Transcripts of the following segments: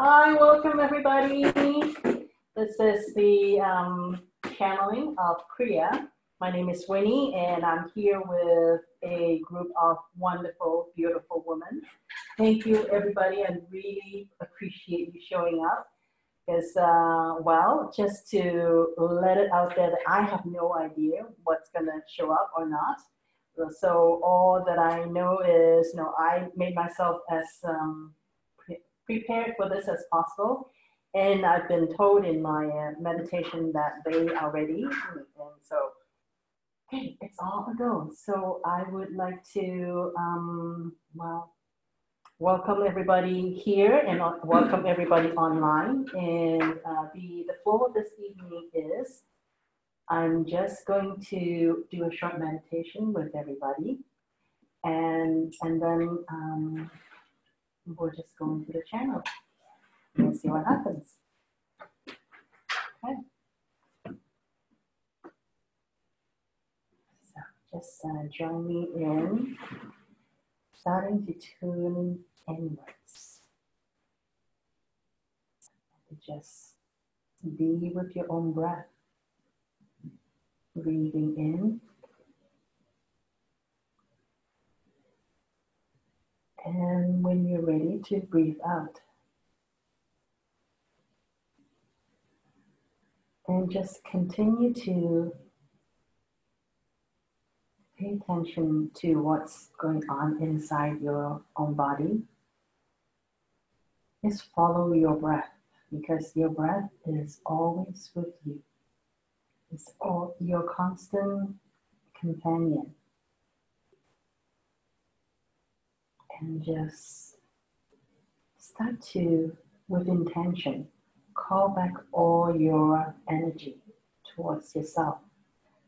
Hi, welcome everybody. This is the um, channeling of Kriya. My name is Winnie, and I'm here with a group of wonderful, beautiful women. Thank you, everybody. I really appreciate you showing up. Because, uh, well, just to let it out there that I have no idea what's going to show up or not. So all that I know is, you know, I made myself as um, prepared for this as possible. And I've been told in my uh, meditation that they are ready. And so, it's all a go. So I would like to, um, well, welcome everybody here and welcome everybody online. And uh, the, the flow of this evening is I'm just going to do a short meditation with everybody. And, and then um, we're just going through the channel and see what happens. Okay. So just uh, join me in starting to tune inwards. Just be with your own breath. Breathing in And when you're ready to breathe out, and just continue to pay attention to what's going on inside your own body. Just follow your breath because your breath is always with you. It's all your constant companion. And just start to, with intention, call back all your energy towards yourself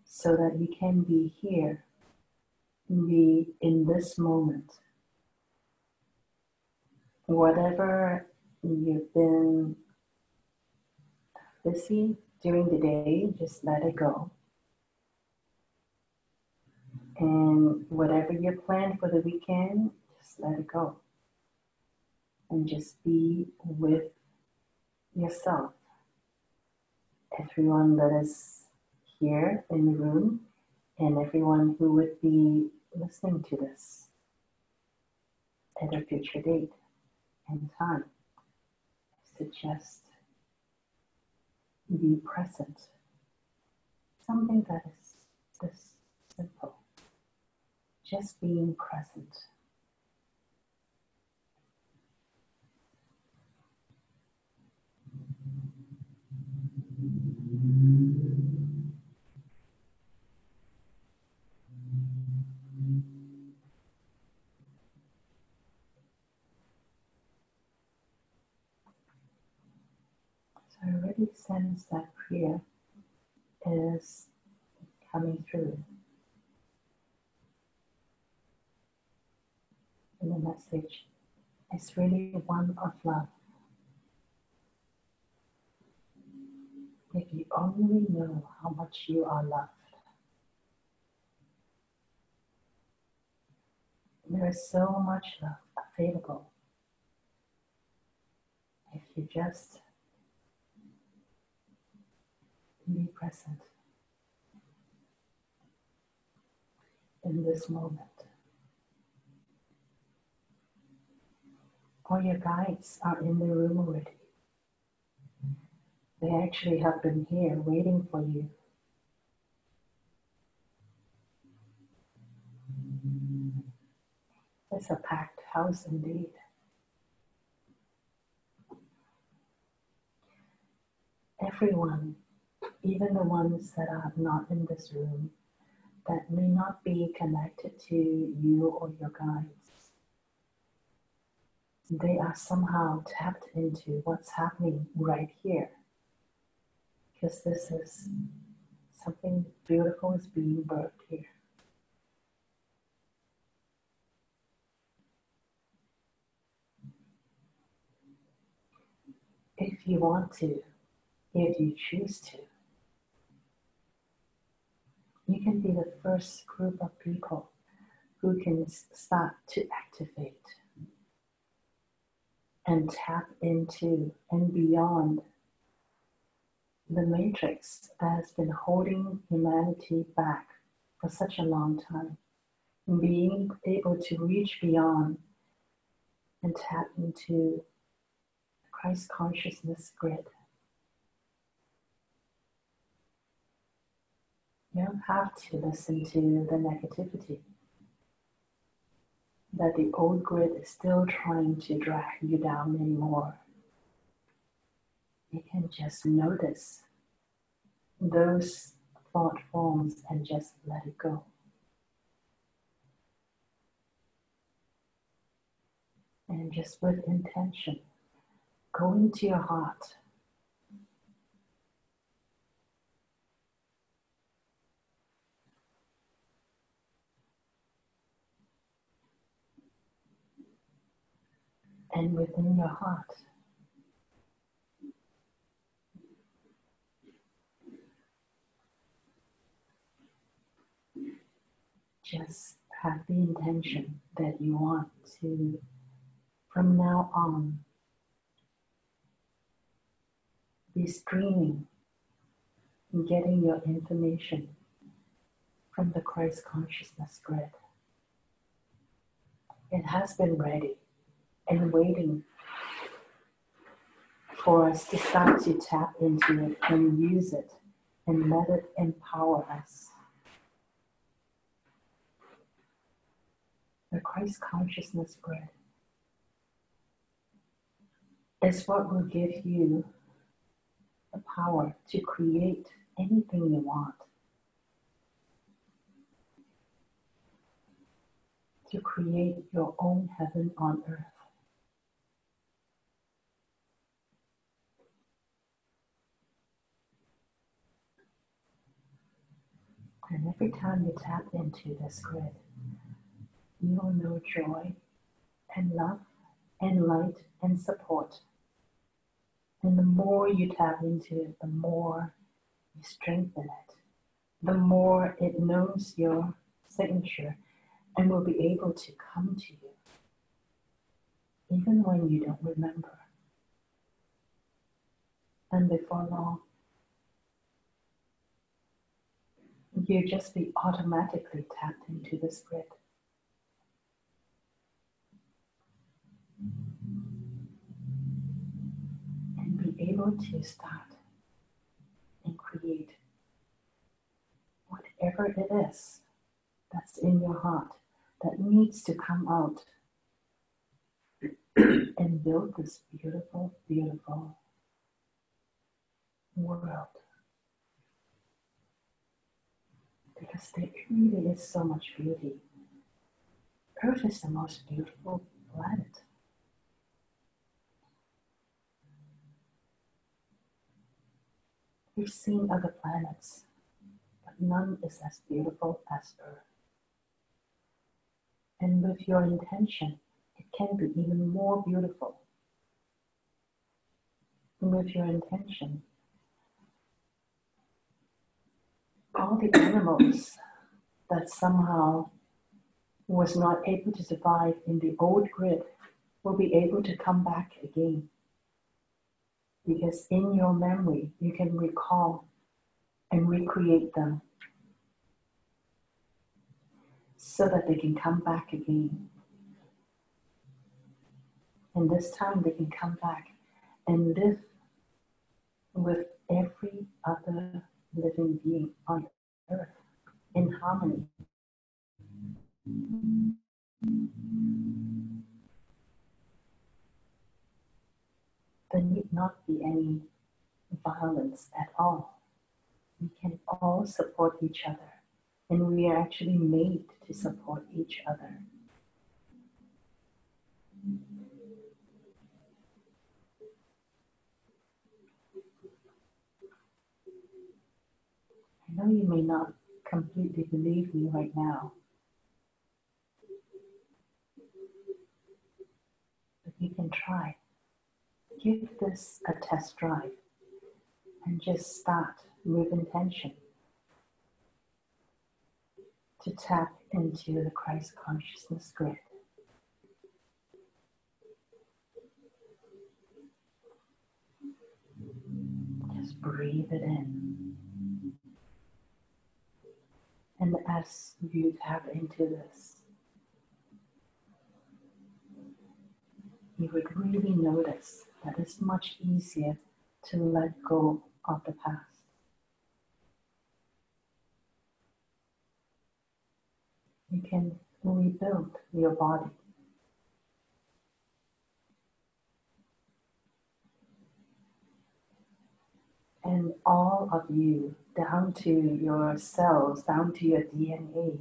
so that you can be here, be in this moment. Whatever you've been busy during the day, just let it go. And whatever you plan for the weekend, let it go. And just be with yourself. Everyone that is here in the room and everyone who would be listening to this at a future date and time. I suggest be present. Something that is this simple. Just being present. Sense that prayer is coming through. And the message is really one of love. If you only know how much you are loved, there is so much love available. If you just be present in this moment. All your guides are in the room already. They actually have been here waiting for you. It's a packed house indeed. Everyone, even the ones that are not in this room, that may not be connected to you or your guides, they are somehow tapped into what's happening right here because this is something beautiful is being birthed here. If you want to, if you choose to, you can be the first group of people who can start to activate and tap into and beyond the matrix that has been holding humanity back for such a long time. Being able to reach beyond and tap into Christ consciousness grid. You don't have to listen to the negativity that the old grid is still trying to drag you down anymore. You can just notice those thought forms and just let it go. And just with intention, go into your heart. And within your heart, just have the intention that you want to, from now on, be streaming and getting your information from the Christ consciousness grid. It has been ready and waiting for us to start to tap into it and use it and let it empower us. the Christ consciousness grid is what will give you the power to create anything you want. To create your own heaven on earth. And every time you tap into this grid, you will know joy and love and light and support. And the more you tap into it, the more you strengthen it, the more it knows your signature and will be able to come to you, even when you don't remember. And before long, you just be automatically tapped into the grid. and be able to start and create whatever it is that's in your heart that needs to come out and build this beautiful, beautiful world. Because there really is so much beauty. Earth is the most beautiful planet. We've seen other planets, but none is as beautiful as Earth. And with your intention, it can be even more beautiful. With your intention, all the animals that somehow was not able to survive in the old grid will be able to come back again because in your memory you can recall and recreate them so that they can come back again. And this time they can come back and live with every other living being on earth in harmony. there need not be any violence at all. We can all support each other, and we are actually made to support each other. I know you may not completely believe me right now, but you can try give this a test drive and just start with intention to tap into the Christ consciousness grid. Just breathe it in. And as you tap into this, you would really notice that it's much easier to let go of the past. You can rebuild your body. And all of you, down to your cells, down to your DNA,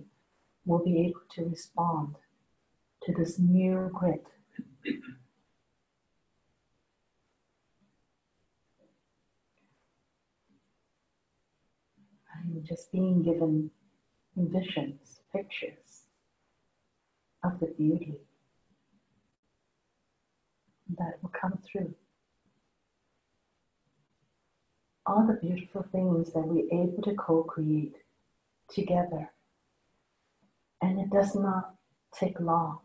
will be able to respond to this new grit I'm just being given visions, pictures of the beauty that will come through. All the beautiful things that we're able to co create together. And it does not take long,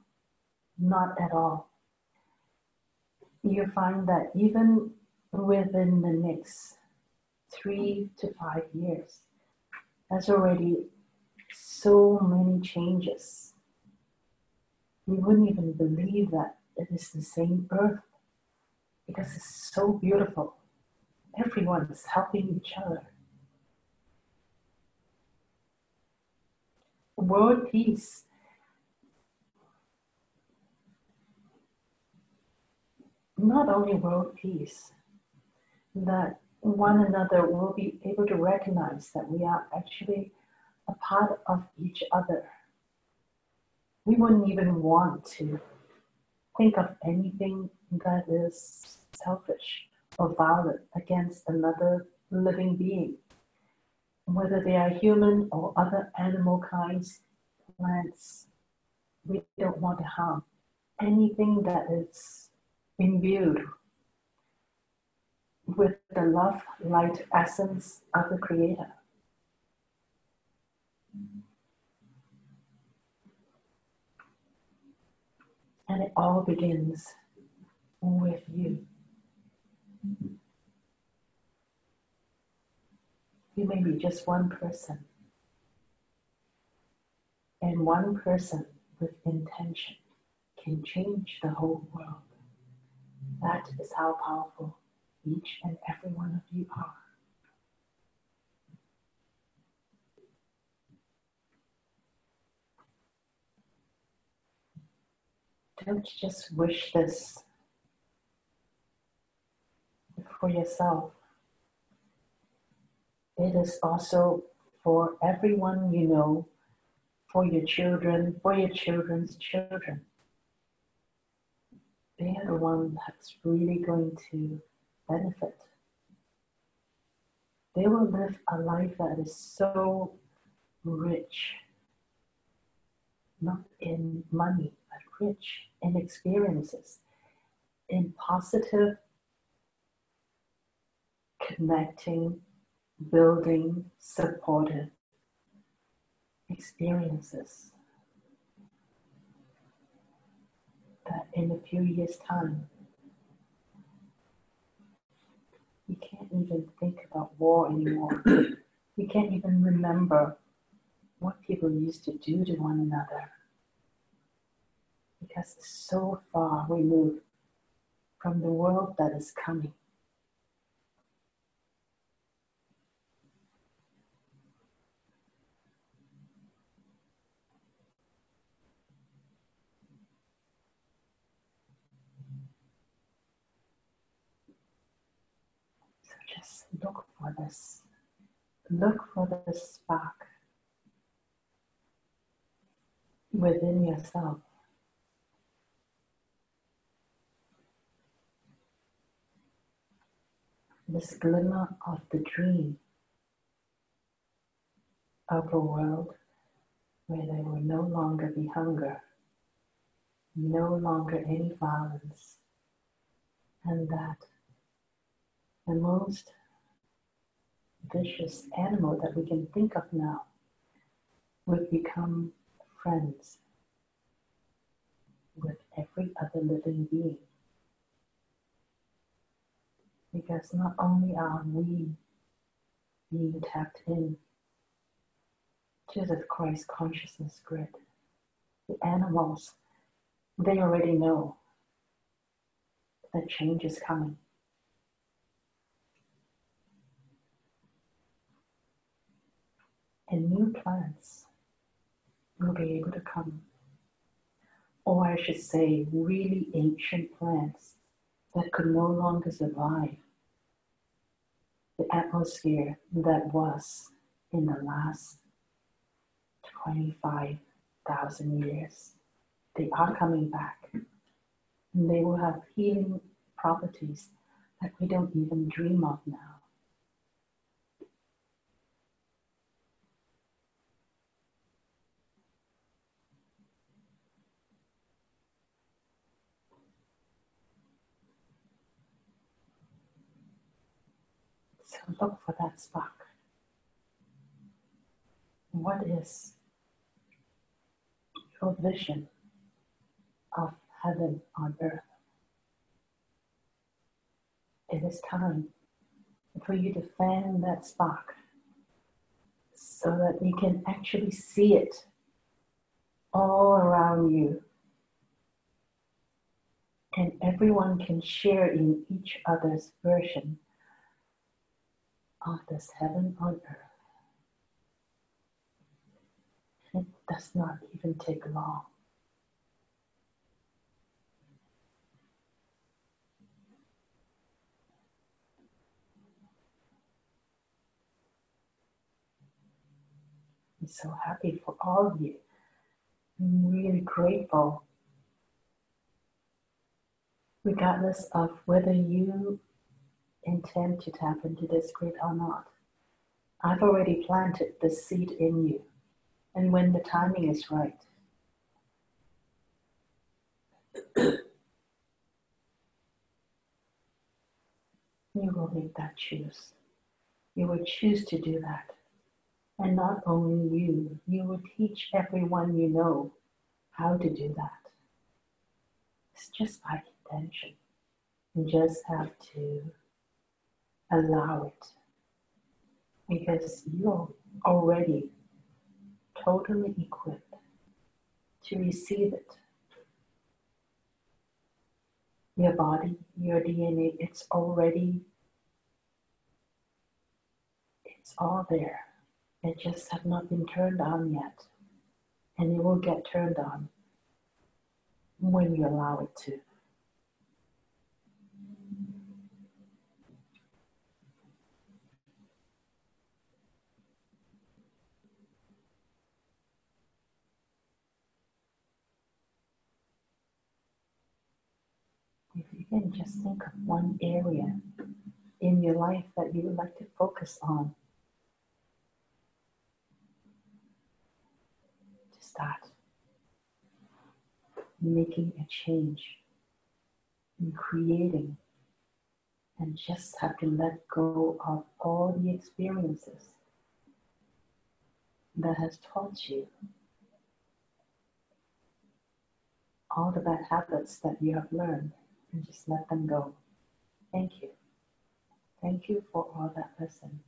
not at all. You find that even within the next three to five years, there's already so many changes. We wouldn't even believe that it is the same earth because it's so beautiful. Everyone is helping each other. World peace. Not only world peace, that one another will be able to recognize that we are actually a part of each other. We wouldn't even want to think of anything that is selfish or violent against another living being, whether they are human or other animal kinds, plants. We don't want to harm anything that is imbued with the love, light essence of the Creator. And it all begins with you. You may be just one person. And one person with intention can change the whole world. That is how powerful each and every one of you are. Don't just wish this for yourself. It is also for everyone you know, for your children, for your children's children. They are the one that's really going to benefit. They will live a life that is so rich, not in money, but rich in experiences, in positive, connecting, building, supportive experiences. That in a few years' time, you can't even think about war anymore. you can't even remember what people used to do to one another because it's so far removed from the world that is coming. Look for this. Look for this spark within yourself. This glimmer of the dream of a world where there will no longer be hunger, no longer any violence, and that the most vicious animal that we can think of now would become friends with every other living being. Because not only are we being tapped in to the Christ consciousness grid, the animals, they already know that change is coming. Plants will be able to come. Or I should say, really ancient plants that could no longer survive the atmosphere that was in the last 25,000 years. They are coming back. And they will have healing properties that we don't even dream of now. Look for that spark. What is your vision of heaven on earth? It is time for you to fan that spark so that you can actually see it all around you. And everyone can share in each other's version of this heaven on earth. It does not even take long. I'm so happy for all of you. I'm really grateful, regardless of whether you intend to tap into this grid or not. I've already planted the seed in you, and when the timing is right, you will make that choose. You will choose to do that. And not only you, you will teach everyone you know how to do that. It's just by intention. You just have to allow it because you're already totally equipped to receive it. Your body, your DNA, it's already, it's all there. It just have not been turned on yet. And it will get turned on when you allow it to. Can just think of one area in your life that you would like to focus on. To start making a change and creating and just have to let go of all the experiences that has taught you all the bad habits that you have learned and just let them go. Thank you. Thank you for all that lesson.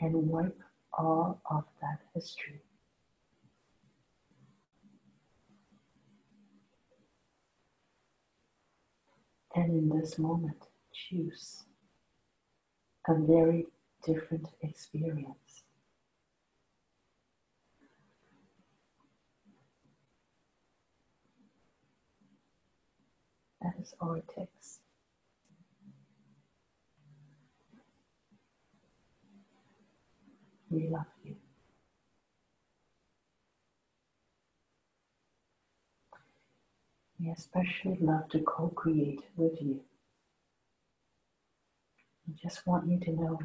and wipe all of that history. And in this moment, choose a very different experience. That is all it takes. We love you. We especially love to co create with you. I just want you to know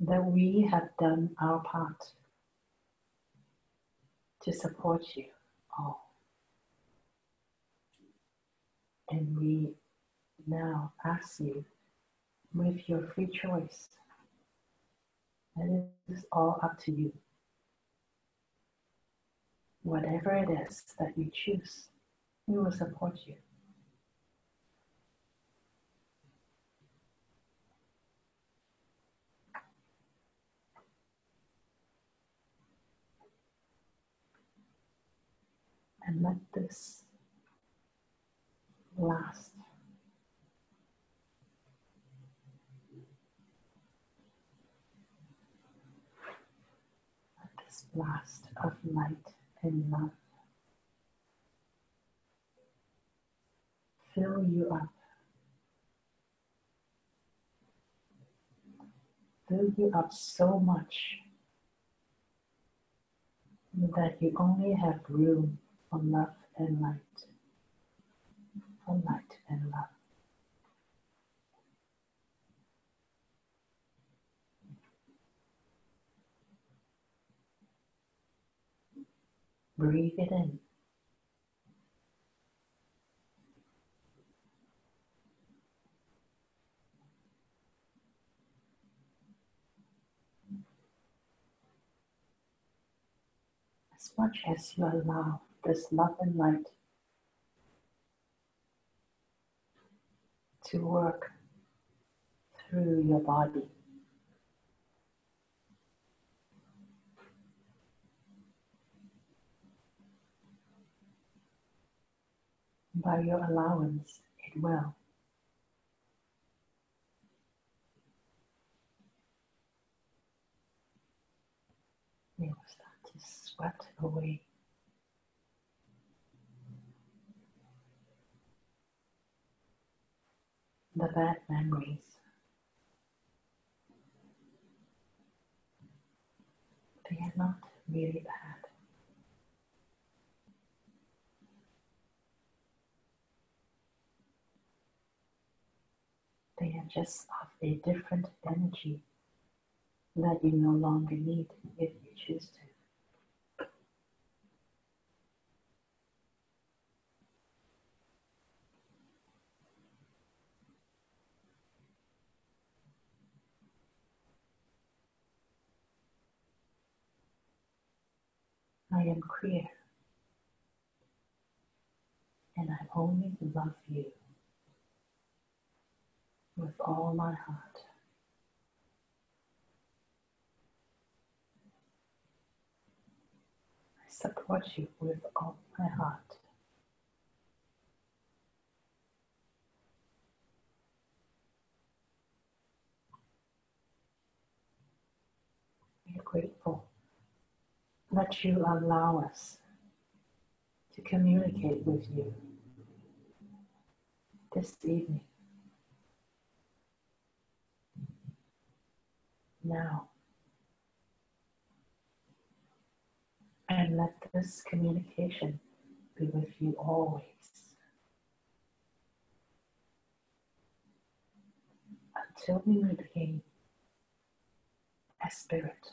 that we have done our part to support you all. And we now ask you with your free choice. And it is all up to you. Whatever it is that you choose, we will support you. And let this last. Let this blast of light and love fill you up. Fill you up so much that you only have room for love and light. For light and love. Breathe it in. as much as you allow this love and light to work through your body. By your allowance, it will. You will start to sweat away. The bad memories. They are not really bad. They are just of a different energy that you no longer need if you choose to. I am clear and I only love you with all my heart. I support you with all my heart. Grateful that you allow us to communicate with you this evening. Now, and let this communication be with you always. Until we meet again as spirit.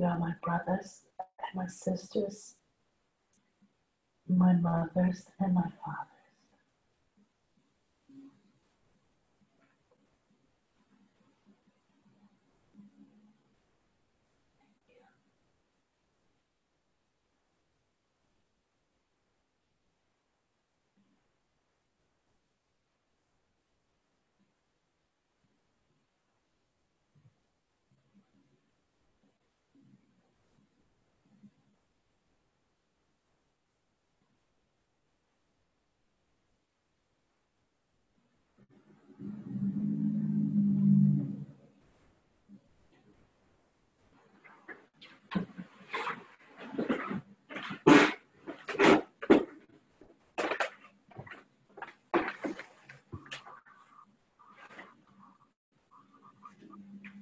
You are my brothers and my sisters, my mothers and my fathers.